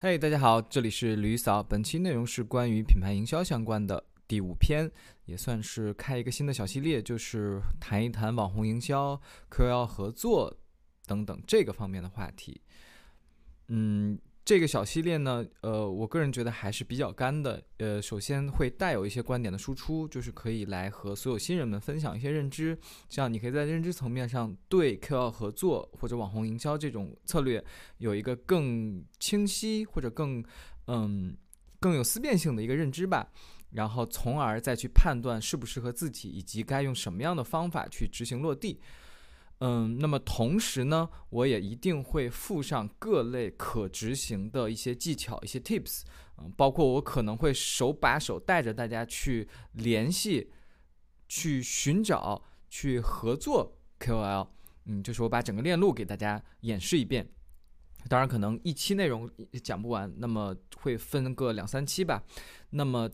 嘿大家好，这里是吕嫂。本期内容是关于品牌营销相关的第五篇，也算是开一个新的小系列，就是谈一谈网红营销、KOL 合作等等这个方面的话题。嗯。这个小系列呢，呃，我个人觉得还是比较干的。呃，首先会带有一些观点的输出，就是可以来和所有新人们分享一些认知，这样你可以在认知层面上对 KOL 合作或者网红营销这种策略有一个更清晰或者更嗯更有思辨性的一个认知吧，然后从而再去判断适不适合自己，以及该用什么样的方法去执行落地。嗯，那么同时呢，我也一定会附上各类可执行的一些技巧、一些 tips，嗯，包括我可能会手把手带着大家去联系、去寻找、去合作 KOL，嗯，就是我把整个链路给大家演示一遍。当然，可能一期内容讲不完，那么会分个两三期吧。那么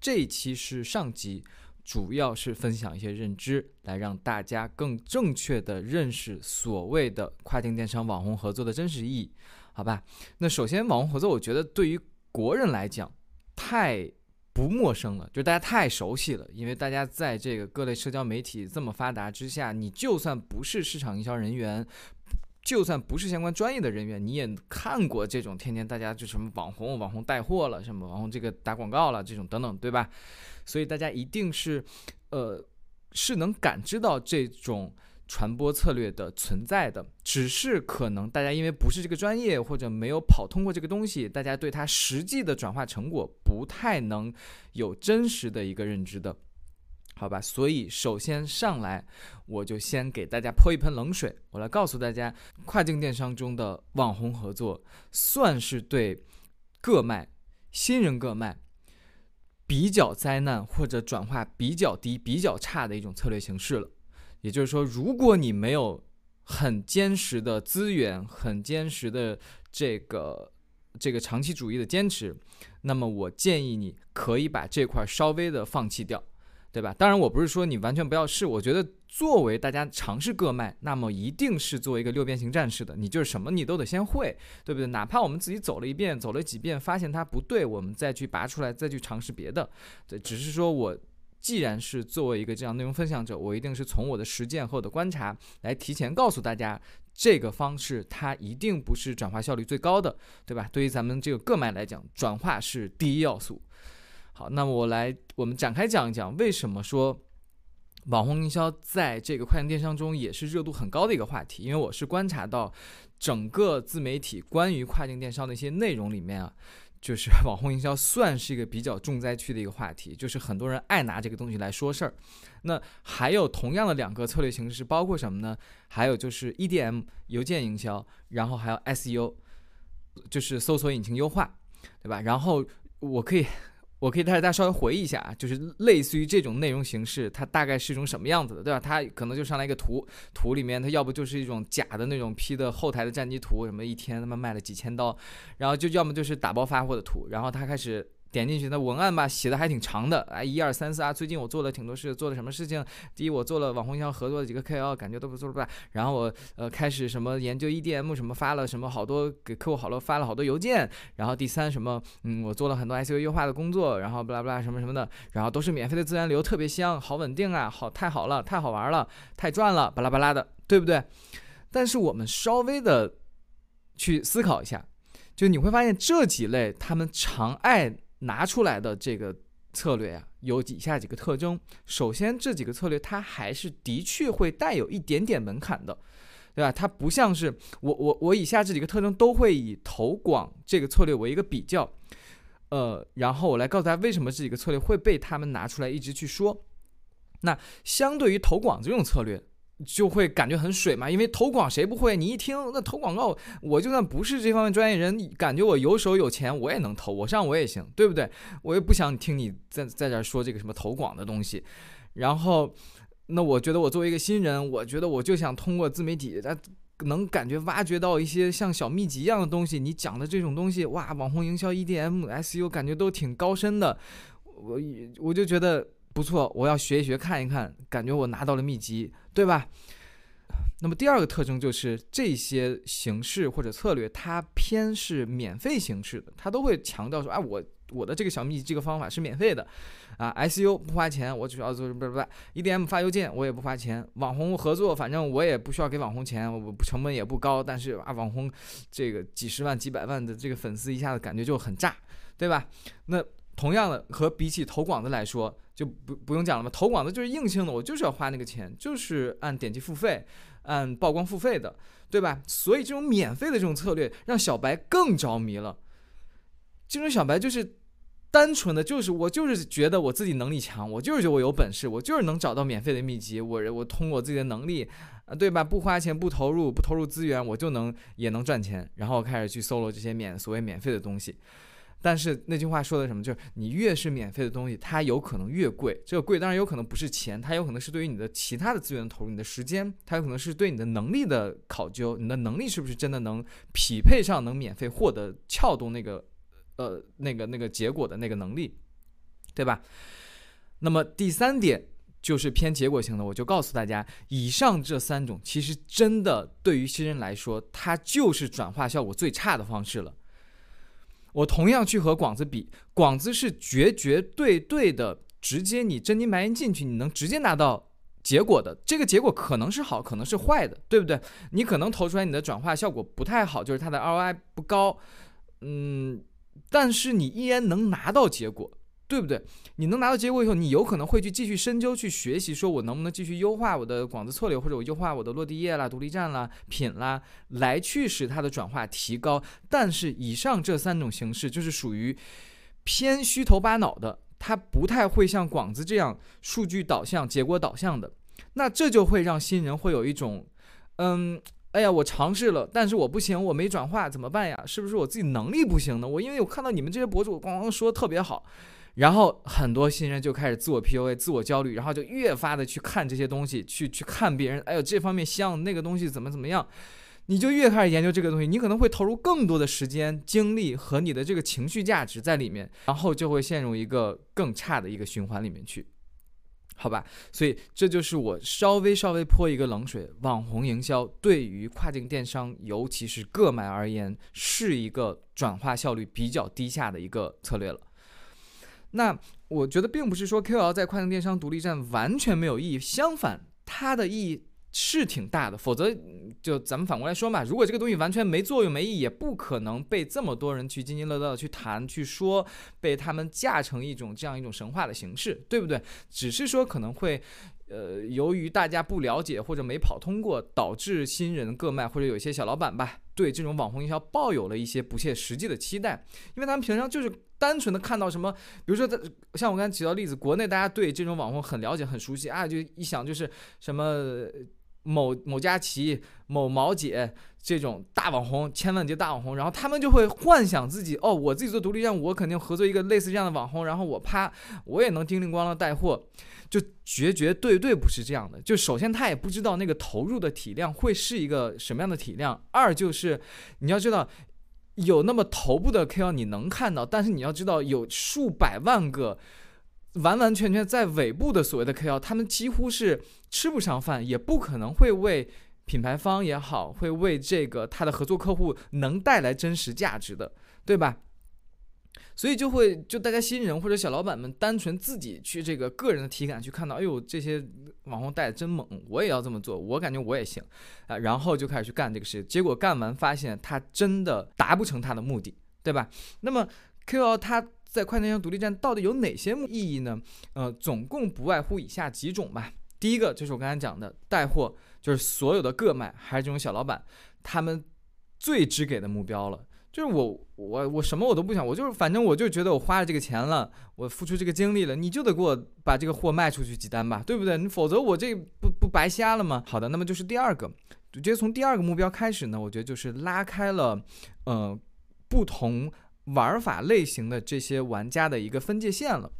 这一期是上集。主要是分享一些认知，来让大家更正确的认识所谓的跨境电商网红合作的真实意义，好吧？那首先，网红合作，我觉得对于国人来讲太不陌生了，就大家太熟悉了，因为大家在这个各类社交媒体这么发达之下，你就算不是市场营销人员。就算不是相关专业的人员，你也看过这种天天大家就什么网红、网红带货了，什么网红这个打广告了，这种等等，对吧？所以大家一定是，呃，是能感知到这种传播策略的存在的，只是可能大家因为不是这个专业，或者没有跑通过这个东西，大家对它实际的转化成果不太能有真实的一个认知的。好吧，所以首先上来，我就先给大家泼一盆冷水。我来告诉大家，跨境电商中的网红合作，算是对个卖新人个卖比较灾难或者转化比较低、比较差的一种策略形式了。也就是说，如果你没有很坚实的资源、很坚实的这个这个长期主义的坚持，那么我建议你可以把这块稍微的放弃掉。对吧？当然，我不是说你完全不要试。我觉得，作为大家尝试各卖，那么一定是作为一个六边形战士的，你就是什么你都得先会，对不对？哪怕我们自己走了一遍、走了几遍，发现它不对，我们再去拔出来，再去尝试别的。对，只是说我既然是作为一个这样内容分享者，我一定是从我的实践和我的观察来提前告诉大家，这个方式它一定不是转化效率最高的，对吧？对于咱们这个各卖来讲，转化是第一要素。好，那我来，我们展开讲一讲，为什么说网红营销在这个跨境电商中也是热度很高的一个话题？因为我是观察到整个自媒体关于跨境电商的一些内容里面啊，就是 网红营销算是一个比较重灾区的一个话题，就是很多人爱拿这个东西来说事儿。那还有同样的两个策略形式，包括什么呢？还有就是 EDM 邮件营销，然后还有 SEO，就是搜索引擎优化，对吧？然后我可以。我可以带着大家稍微回忆一下啊，就是类似于这种内容形式，它大概是一种什么样子的，对吧？它可能就上来一个图，图里面它要不就是一种假的那种 P 的后台的战机图，什么一天他妈卖了几千刀，然后就要么就是打包发货的图，然后他开始。点进去，那文案吧写的还挺长的哎，一二三四啊，最近我做了挺多事，做了什么事情？第一，我做了网红营销合作的几个 K L，感觉都不错吧？然后我呃开始什么研究 EDM 什么，发了什么好多给客户好多发了好多邮件。然后第三什么，嗯，我做了很多 SEO 优化的工作，然后巴拉巴拉什么什么的，然后都是免费的资源流，特别香，好稳定啊，好太好了，太好玩了，太赚了，巴拉巴拉的，对不对？但是我们稍微的去思考一下，就你会发现这几类他们常爱。拿出来的这个策略啊，有以下几个特征。首先，这几个策略它还是的确会带有一点点门槛的，对吧？它不像是我我我以下这几个特征都会以投广这个策略为一个比较，呃，然后我来告诉大家为什么这几个策略会被他们拿出来一直去说。那相对于投广这种策略。就会感觉很水嘛，因为投广谁不会？你一听那投广告，我就算不是这方面专业人，感觉我有手有钱，我也能投，我上我也行，对不对？我也不想听你在 在这说这个什么投广的东西。然后，那我觉得我作为一个新人，我觉得我就想通过自媒体，它能感觉挖掘到一些像小秘籍一样的东西。你讲的这种东西，哇，网红营销、EDM、SU，感觉都挺高深的。我我就觉得。不错，我要学一学，看一看，感觉我拿到了秘籍，对吧？那么第二个特征就是这些形式或者策略，它偏是免费形式的，它都会强调说，啊，我我的这个小秘这个方法是免费的，啊，SU 不花钱，我主要做不不不，EDM 发邮件我也不花钱，网红合作反正我也不需要给网红钱，我成本也不高，但是啊，网红这个几十万几百万的这个粉丝一下子感觉就很炸，对吧？那同样的和比起投广子来说，就不不用讲了嘛，投广的就是硬性的，我就是要花那个钱，就是按点击付费。按曝光付费的，对吧？所以这种免费的这种策略让小白更着迷了。这种小白就是单纯的，就是我就是觉得我自己能力强，我就是觉得我有本事，我就是能找到免费的秘籍，我我通过我自己的能力啊，对吧？不花钱，不投入，不投入资源，我就能也能赚钱，然后开始去搜罗这些免所谓免费的东西。但是那句话说的什么？就是你越是免费的东西，它有可能越贵。这个贵当然有可能不是钱，它有可能是对于你的其他的资源的投入，你的时间，它有可能是对你的能力的考究，你的能力是不是真的能匹配上能免费获得撬动那个呃那个那个结果的那个能力，对吧？那么第三点就是偏结果型的，我就告诉大家，以上这三种其实真的对于新人来说，它就是转化效果最差的方式了。我同样去和广子比，广子是绝绝对对的，直接你真金白银进去，你能直接拿到结果的。这个结果可能是好，可能是坏的，对不对？你可能投出来你的转化效果不太好，就是它的 ROI 不高，嗯，但是你依然能拿到结果。对不对？你能拿到结果以后，你有可能会去继续深究、去学习，说我能不能继续优化我的广子策略，或者我优化我的落地页啦、独立站啦、品啦，来去使它的转化提高。但是以上这三种形式就是属于偏虚头巴脑的，它不太会像广子这样数据导向、结果导向的。那这就会让新人会有一种，嗯，哎呀，我尝试了，但是我不行，我没转化，怎么办呀？是不是我自己能力不行呢？我因为我看到你们这些博主咣咣说特别好。然后很多新人就开始自我 PUA、自我焦虑，然后就越发的去看这些东西，去去看别人，哎呦这方面像那个东西怎么怎么样，你就越开始研究这个东西，你可能会投入更多的时间、精力和你的这个情绪价值在里面，然后就会陷入一个更差的一个循环里面去，好吧？所以这就是我稍微稍微泼一个冷水，网红营销对于跨境电商，尤其是个买而言，是一个转化效率比较低下的一个策略了。那我觉得并不是说 KOL 在跨境电商独立站完全没有意义，相反，它的意义是挺大的。否则，就咱们反过来说嘛，如果这个东西完全没作用、没意义，也不可能被这么多人去津津乐道的去谈、去说，被他们架成一种这样一种神话的形式，对不对？只是说可能会。呃，由于大家不了解或者没跑通过，导致新人各卖或者有一些小老板吧，对这种网红营销抱有了一些不切实际的期待，因为他们平常就是单纯的看到什么，比如说在像我刚才举到例子，国内大家对这种网红很了解、很熟悉啊，就一想就是什么某某佳琪、某毛姐这种大网红、千万级大网红，然后他们就会幻想自己哦，我自己做独立站，我肯定合作一个类似这样的网红，然后我啪，我也能叮铃咣啷带货。就绝绝对对不是这样的。就首先他也不知道那个投入的体量会是一个什么样的体量。二就是你要知道，有那么头部的 KOL 你能看到，但是你要知道有数百万个完完全全在尾部的所谓的 KOL，他们几乎是吃不上饭，也不可能会为品牌方也好，会为这个他的合作客户能带来真实价值的，对吧？所以就会就大家新人或者小老板们单纯自己去这个个人的体感去看到，哎呦这些网红带的真猛，我也要这么做，我感觉我也行啊，然后就开始去干这个事情，结果干完发现他真的达不成他的目的，对吧？那么 QL 他在快电商独立站到底有哪些意义呢？呃，总共不外乎以下几种吧。第一个就是我刚才讲的带货，就是所有的个卖还是这种小老板，他们最直给的目标了。就是我我我什么我都不想，我就是反正我就觉得我花了这个钱了，我付出这个精力了，你就得给我把这个货卖出去几单吧，对不对？你否则我这不不白瞎了吗？好的，那么就是第二个，我觉得从第二个目标开始呢，我觉得就是拉开了呃不同玩法类型的这些玩家的一个分界线了。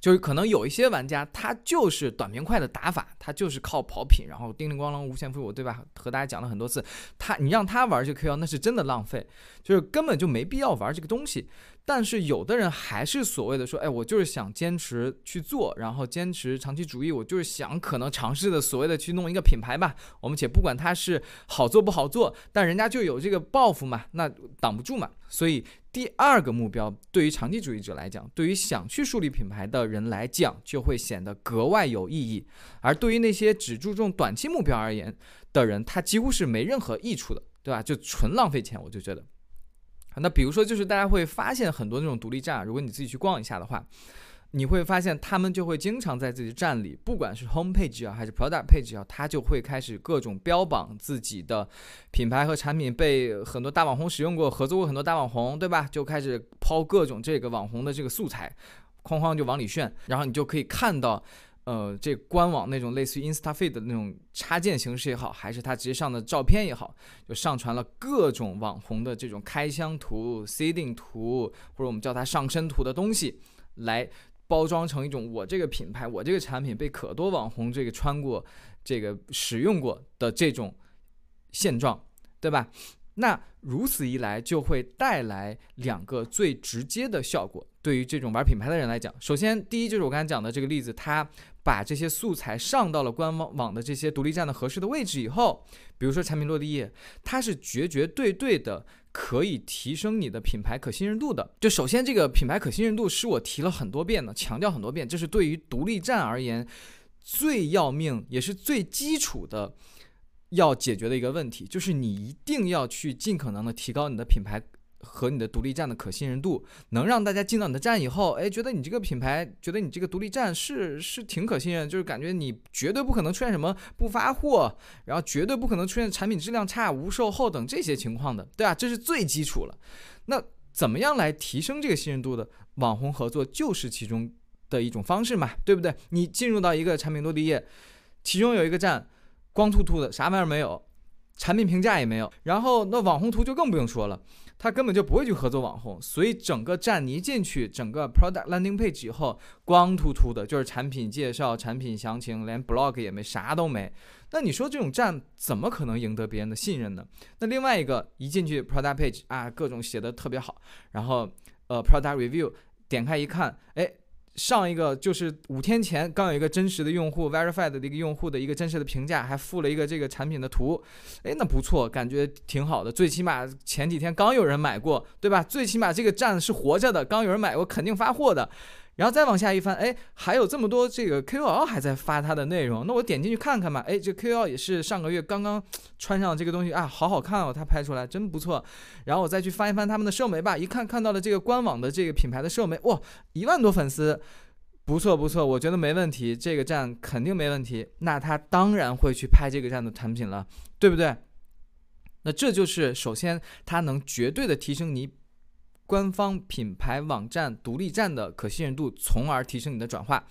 就是可能有一些玩家，他就是短平快的打法，他就是靠跑品，然后叮铃咣啷无限复活，对吧？和大家讲了很多次，他你让他玩这个 Q 幺，那是真的浪费，就是根本就没必要玩这个东西。但是有的人还是所谓的说，哎，我就是想坚持去做，然后坚持长期主义，我就是想可能尝试的所谓的去弄一个品牌吧。我们且不管它是好做不好做，但人家就有这个抱负嘛，那挡不住嘛。所以第二个目标对于长期主义者来讲，对于想去树立品牌的人来讲，就会显得格外有意义。而对于那些只注重短期目标而言的人，他几乎是没任何益处的，对吧？就纯浪费钱，我就觉得。那比如说，就是大家会发现很多那种独立站，如果你自己去逛一下的话，你会发现他们就会经常在自己的站里，不管是 home page 啊，还是 product page 啊，他就会开始各种标榜自己的品牌和产品被很多大网红使用过，合作过很多大网红，对吧？就开始抛各种这个网红的这个素材，哐哐就往里炫，然后你就可以看到。呃，这官网那种类似于 InstaFeed 的那种插件形式也好，还是它直接上的照片也好，就上传了各种网红的这种开箱图、seeding 图，或者我们叫它上身图的东西，来包装成一种我这个品牌、我这个产品被可多网红这个穿过、这个使用过的这种现状，对吧？那如此一来，就会带来两个最直接的效果。对于这种玩品牌的人来讲，首先第一就是我刚才讲的这个例子，它。把这些素材上到了官网网的这些独立站的合适的位置以后，比如说产品落地页，它是绝绝对对的可以提升你的品牌可信任度的。就首先这个品牌可信任度是我提了很多遍的，强调很多遍，这是对于独立站而言最要命也是最基础的要解决的一个问题，就是你一定要去尽可能的提高你的品牌。和你的独立站的可信任度，能让大家进到你的站以后，哎，觉得你这个品牌，觉得你这个独立站是是挺可信任，就是感觉你绝对不可能出现什么不发货，然后绝对不可能出现产品质量差、无售后等这些情况的，对吧？这是最基础了。那怎么样来提升这个信任度的？网红合作就是其中的一种方式嘛，对不对？你进入到一个产品落地页，其中有一个站光秃秃的，啥玩意儿没有，产品评价也没有，然后那网红图就更不用说了。他根本就不会去合作网红，所以整个站你一进去，整个 product landing page 以后光秃秃的，就是产品介绍、产品详情，连 blog 也没，啥都没。那你说这种站怎么可能赢得别人的信任呢？那另外一个一进去 product page 啊，各种写的特别好，然后呃 product review 点开一看，哎。上一个就是五天前刚有一个真实的用户 verified 的一个用户的一个真实的评价，还附了一个这个产品的图，哎，那不错，感觉挺好的。最起码前几天刚有人买过，对吧？最起码这个站是活着的，刚有人买过，肯定发货的。然后再往下一翻，哎，还有这么多这个 KOL 还在发他的内容，那我点进去看看吧。哎，这 KOL 也是上个月刚刚穿上这个东西啊，好好看哦，他拍出来真不错。然后我再去翻一翻他们的社媒吧，一看看到了这个官网的这个品牌的社媒，哇，一万多粉丝，不错不错，我觉得没问题，这个站肯定没问题。那他当然会去拍这个站的产品了，对不对？那这就是首先它能绝对的提升你。官方品牌网站独立站的可信任度，从而提升你的转化。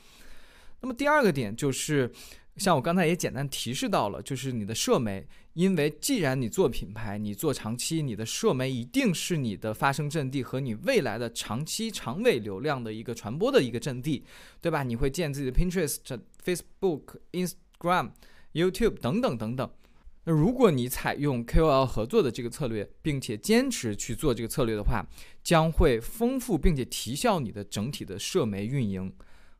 那么第二个点就是，像我刚才也简单提示到了，就是你的社媒，因为既然你做品牌，你做长期，你的社媒一定是你的发声阵地和你未来的长期长尾流量的一个传播的一个阵地，对吧？你会建自己的 Pinterest、Facebook、Instagram、YouTube 等等等等。那如果你采用 KOL 合作的这个策略，并且坚持去做这个策略的话，将会丰富并且提效你的整体的社媒运营，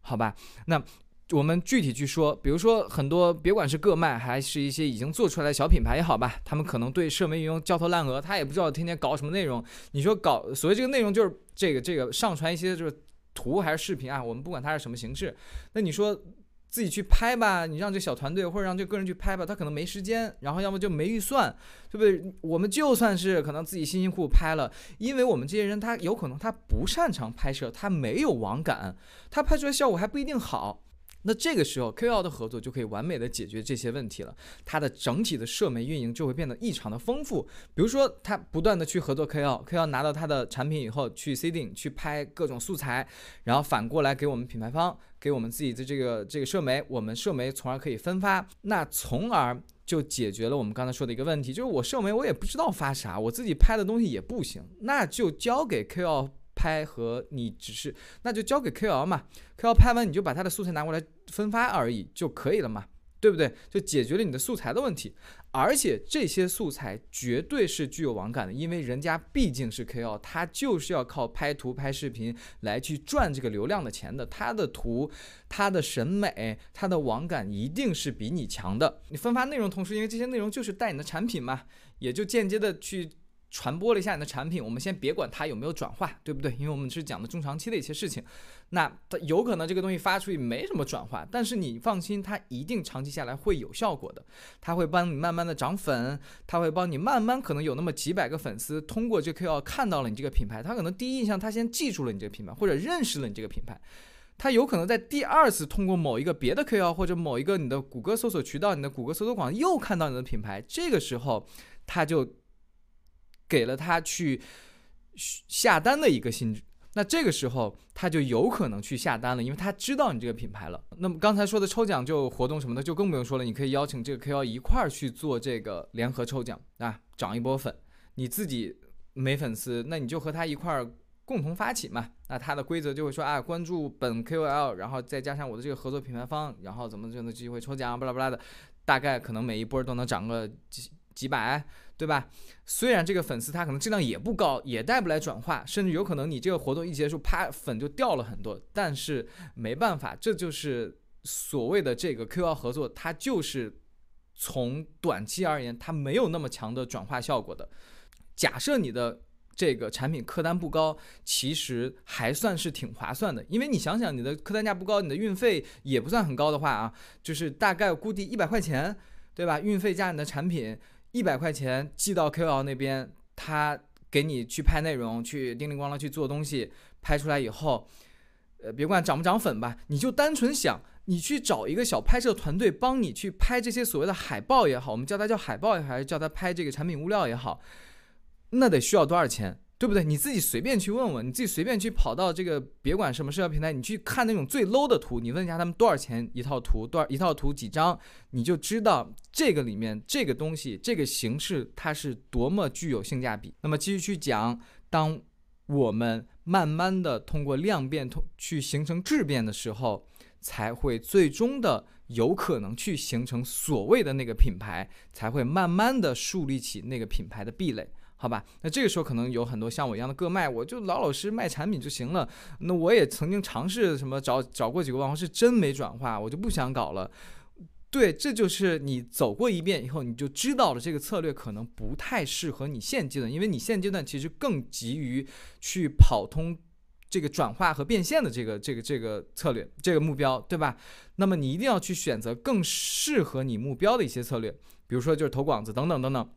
好吧？那我们具体去说，比如说很多别管是个卖还是一些已经做出来的小品牌也好吧，他们可能对社媒运营焦头烂额，他也不知道天天搞什么内容。你说搞所谓这个内容就是这个这个上传一些就是图还是视频啊，我们不管它是什么形式，那你说。自己去拍吧，你让这小团队或者让这个人去拍吧，他可能没时间，然后要么就没预算，对不对？我们就算是可能自己辛辛苦苦拍了，因为我们这些人他有可能他不擅长拍摄，他没有网感，他拍出来效果还不一定好。那这个时候，KOL 的合作就可以完美的解决这些问题了。它的整体的社媒运营就会变得异常的丰富。比如说，他不断的去合作 KOL，KOL 拿到他的产品以后去 seeding 去拍各种素材，然后反过来给我们品牌方，给我们自己的这个这个社媒，我们社媒从而可以分发，那从而就解决了我们刚才说的一个问题，就是我社媒我也不知道发啥，我自己拍的东西也不行，那就交给 KOL。拍和你只是那就交给 KOL 嘛，KOL 拍完你就把他的素材拿过来分发而已就可以了嘛。对不对？就解决了你的素材的问题，而且这些素材绝对是具有网感的，因为人家毕竟是 KOL，他就是要靠拍图、拍视频来去赚这个流量的钱的。他的图、他的审美、他的网感一定是比你强的。你分发内容同时，因为这些内容就是带你的产品嘛，也就间接的去。传播了一下你的产品，我们先别管它有没有转化，对不对？因为我们是讲的中长期的一些事情，那它有可能这个东西发出去没什么转化，但是你放心，它一定长期下来会有效果的。它会帮你慢慢的涨粉，它会帮你慢慢可能有那么几百个粉丝通过这 KOL 看到了你这个品牌，他可能第一印象他先记住了你这个品牌或者认识了你这个品牌，他有可能在第二次通过某一个别的 KOL 或者某一个你的谷歌搜索渠道、你的谷歌搜索广又看到你的品牌，这个时候他就。给了他去下单的一个性质，那这个时候他就有可能去下单了，因为他知道你这个品牌了。那么刚才说的抽奖就活动什么的就更不用说了，你可以邀请这个 KOL 一块儿去做这个联合抽奖啊，涨一波粉。你自己没粉丝，那你就和他一块儿共同发起嘛。那他的规则就会说啊，关注本 KOL，然后再加上我的这个合作品牌方，然后怎么就能机会抽奖，巴拉巴拉的，大概可能每一波都能涨个几几百。对吧？虽然这个粉丝他可能质量也不高，也带不来转化，甚至有可能你这个活动一结束，啪，粉就掉了很多。但是没办法，这就是所谓的这个 QL 合作，它就是从短期而言，它没有那么强的转化效果的。假设你的这个产品客单不高，其实还算是挺划算的，因为你想想，你的客单价不高，你的运费也不算很高的话啊，就是大概估计一百块钱，对吧？运费加你的产品。一百块钱寄到 KOL 那边，他给你去拍内容，去叮铃咣啷去做东西，拍出来以后，呃，别管涨不涨粉吧，你就单纯想，你去找一个小拍摄团队帮你去拍这些所谓的海报也好，我们叫它叫海报也好，还是叫它拍这个产品物料也好，那得需要多少钱？对不对？你自己随便去问问，你自己随便去跑到这个别管什么社交平台，你去看那种最 low 的图，你问一下他们多少钱一套图，多少一套图几张，你就知道这个里面这个东西这个形式它是多么具有性价比。那么继续去讲，当我们慢慢的通过量变通去形成质变的时候，才会最终的有可能去形成所谓的那个品牌，才会慢慢的树立起那个品牌的壁垒。好吧，那这个时候可能有很多像我一样的个卖，我就老老实实卖产品就行了。那我也曾经尝试什么找找过几个网红，是真没转化，我就不想搞了。对，这就是你走过一遍以后，你就知道了这个策略可能不太适合你现阶段，因为你现阶段其实更急于去跑通这个转化和变现的这个这个这个策略这个目标，对吧？那么你一定要去选择更适合你目标的一些策略，比如说就是投广子等等等等。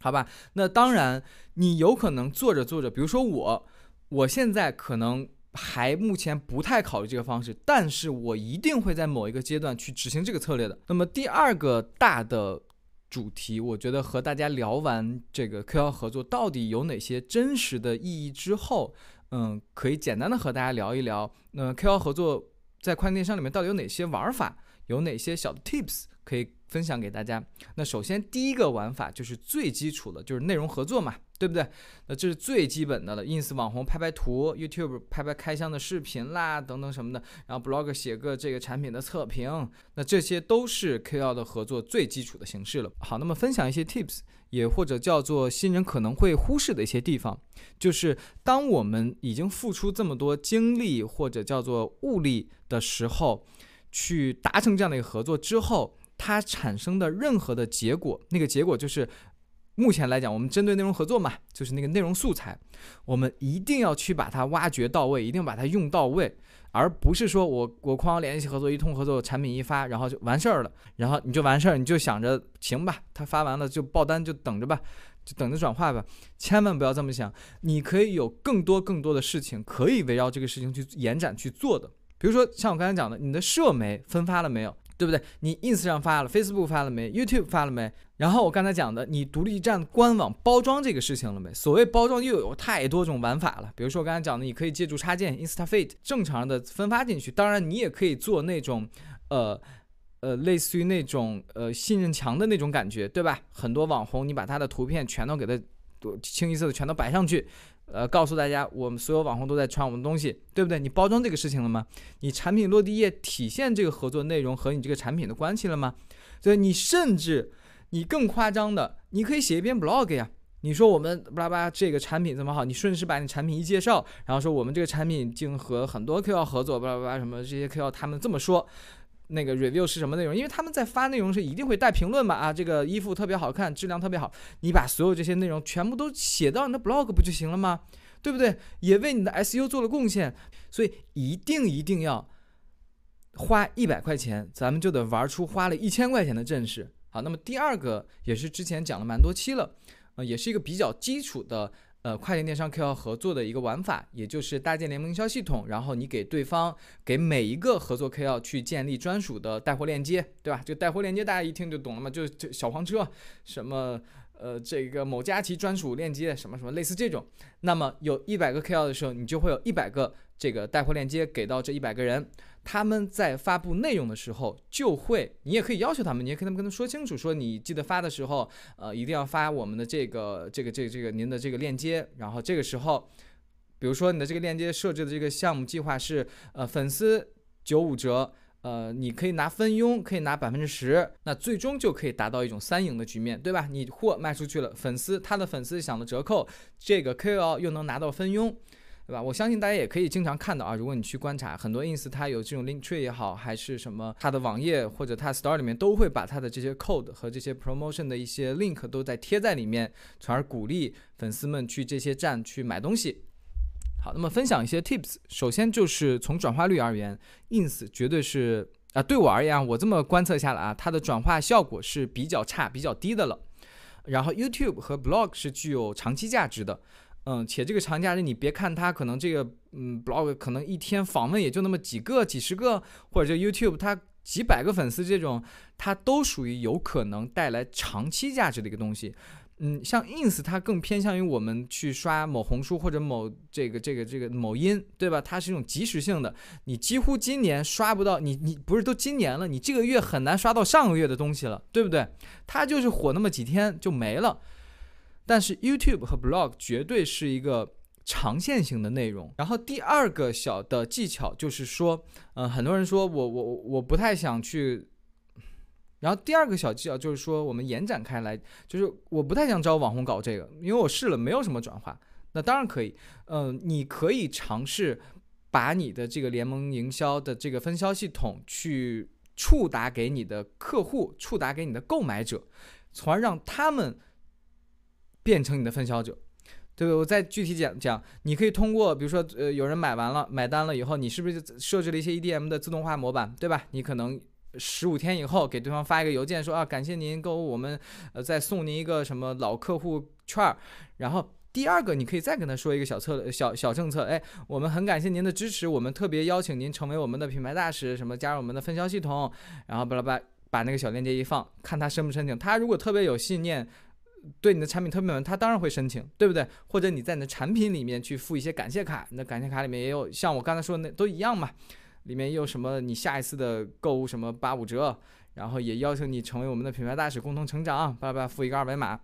好吧，那当然，你有可能做着做着，比如说我，我现在可能还目前不太考虑这个方式，但是我一定会在某一个阶段去执行这个策略的。那么第二个大的主题，我觉得和大家聊完这个 KOL 合作到底有哪些真实的意义之后，嗯，可以简单的和大家聊一聊，那 KOL 合作在跨境电商里面到底有哪些玩法，有哪些小 tips 可以。分享给大家。那首先第一个玩法就是最基础的，就是内容合作嘛，对不对？那这是最基本的了。ins 网红拍拍图，youtube 拍拍开箱的视频啦，等等什么的。然后 blog 写个这个产品的测评，那这些都是 KOL 的合作最基础的形式了。好，那么分享一些 tips，也或者叫做新人可能会忽视的一些地方，就是当我们已经付出这么多精力或者叫做物力的时候，去达成这样的一个合作之后。它产生的任何的结果，那个结果就是，目前来讲，我们针对内容合作嘛，就是那个内容素材，我们一定要去把它挖掘到位，一定把它用到位，而不是说我我哐联系合作一通合作，产品一发，然后就完事儿了，然后你就完事儿，你就想着行吧，他发完了就爆单就等着吧，就等着转化吧，千万不要这么想，你可以有更多更多的事情可以围绕这个事情去延展去做的，比如说像我刚才讲的，你的社媒分发了没有？对不对？你 ins 上发了，Facebook 发了没？YouTube 发了没？然后我刚才讲的，你独立站官网包装这个事情了没？所谓包装又有太多种玩法了。比如说我刚才讲的，你可以借助插件 InstaFeed 正常的分发进去。当然，你也可以做那种，呃呃，类似于那种呃信任墙的那种感觉，对吧？很多网红，你把他的图片全都给他清一色的全都摆上去，呃，告诉大家我们所有网红都在穿我们东西，对不对？你包装这个事情了吗？你产品落地页体现这个合作内容和你这个产品的关系了吗？所以你甚至你更夸张的，你可以写一篇 blog 呀。你说我们巴拉巴拉这个产品怎么好？你顺势把你产品一介绍，然后说我们这个产品经和很多 KOL 合作，巴拉巴拉什么这些 KOL 他们这么说，那个 review 是什么内容？因为他们在发内容时一定会带评论嘛啊，这个衣服特别好看，质量特别好，你把所有这些内容全部都写到你的 blog 不就行了吗？对不对？也为你的 SU 做了贡献，所以一定一定要花一百块钱，咱们就得玩出花了一千块钱的阵势。好，那么第二个也是之前讲了蛮多期了。呃，也是一个比较基础的呃跨境电商 KOL 合作的一个玩法，也就是搭建联盟营销系统，然后你给对方给每一个合作 KOL 去建立专属的带货链接，对吧？就带货链接大家一听就懂了嘛，就就小黄车什么呃这个某佳琦专属链接什么什么类似这种，那么有一百个 KOL 的时候，你就会有一百个这个带货链接给到这一百个人。他们在发布内容的时候，就会，你也可以要求他们，你也可以跟他们说清楚，说你记得发的时候，呃，一定要发我们的这个这个这个这个您的这个链接。然后这个时候，比如说你的这个链接设置的这个项目计划是，呃，粉丝九五折，呃，你可以拿分佣，可以拿百分之十，那最终就可以达到一种三赢的局面，对吧？你货卖出去了，粉丝他的粉丝享了折扣，这个 KOL 又能拿到分佣。对吧？我相信大家也可以经常看到啊。如果你去观察很多 ins，它有这种 link tree 也好，还是什么，它的网页或者它 store 里面都会把它的这些 code 和这些 promotion 的一些 link 都在贴在里面，从而鼓励粉丝们去这些站去买东西。好，那么分享一些 tips。首先就是从转化率而言，ins 绝对是啊，对我而言啊，我这么观测下来啊，它的转化效果是比较差、比较低的了。然后 YouTube 和 blog 是具有长期价值的。嗯，且这个长假日你别看它可能这个嗯 blog 可能一天访问也就那么几个几十个，或者这 YouTube 它几百个粉丝这种，它都属于有可能带来长期价值的一个东西。嗯，像 ins 它更偏向于我们去刷某红书或者某这个这个这个某音，对吧？它是一种即时性的，你几乎今年刷不到，你你不是都今年了，你这个月很难刷到上个月的东西了，对不对？它就是火那么几天就没了。但是 YouTube 和 Blog 绝对是一个长线型的内容。然后第二个小的技巧就是说，嗯，很多人说我我我不太想去。然后第二个小技巧就是说，我们延展开来，就是我不太想找网红搞这个，因为我试了没有什么转化。那当然可以，嗯，你可以尝试把你的这个联盟营销的这个分销系统去触达给你的客户，触达给你的购买者，从而让他们。变成你的分销者，对对？我再具体讲讲，你可以通过，比如说，呃，有人买完了，买单了以后，你是不是设置了一些 EDM 的自动化模板，对吧？你可能十五天以后给对方发一个邮件，说啊，感谢您购物，我们呃再送您一个什么老客户券儿。然后第二个，你可以再跟他说一个小策小小政策，哎，我们很感谢您的支持，我们特别邀请您成为我们的品牌大使，什么加入我们的分销系统，然后巴拉巴把那个小链接一放，看他申不申请。他如果特别有信念。对你的产品特别满，他当然会申请，对不对？或者你在你的产品里面去附一些感谢卡，那感谢卡里面也有像我刚才说的那都一样嘛，里面也有什么你下一次的购物什么八五折，然后也邀请你成为我们的品牌大使，共同成长，巴拉巴拉附一个二维码，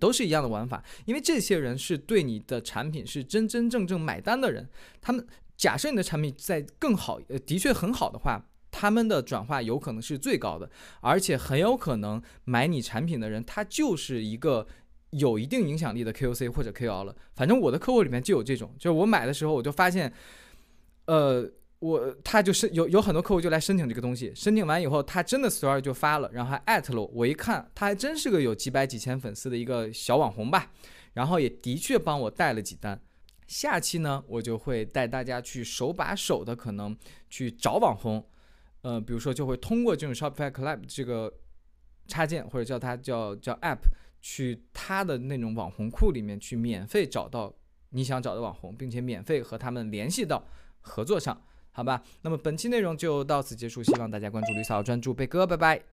都是一样的玩法。因为这些人是对你的产品是真真正正买单的人，他们假设你的产品在更好，呃，的确很好的话。他们的转化有可能是最高的，而且很有可能买你产品的人，他就是一个有一定影响力的 KOC 或者 KOL 了。反正我的客户里面就有这种，就是我买的时候我就发现，呃，我他就是有有很多客户就来申请这个东西，申请完以后他真的 story 就发了，然后还艾特了我，我一看他还真是个有几百几千粉丝的一个小网红吧，然后也的确帮我带了几单。下期呢，我就会带大家去手把手的可能去找网红。呃，比如说就会通过这种 Shopify Collab 这个插件，或者叫它叫叫 App，去它的那种网红库里面去免费找到你想找的网红，并且免费和他们联系到合作上，好吧？那么本期内容就到此结束，希望大家关注吕嫂，专注贝哥，拜拜。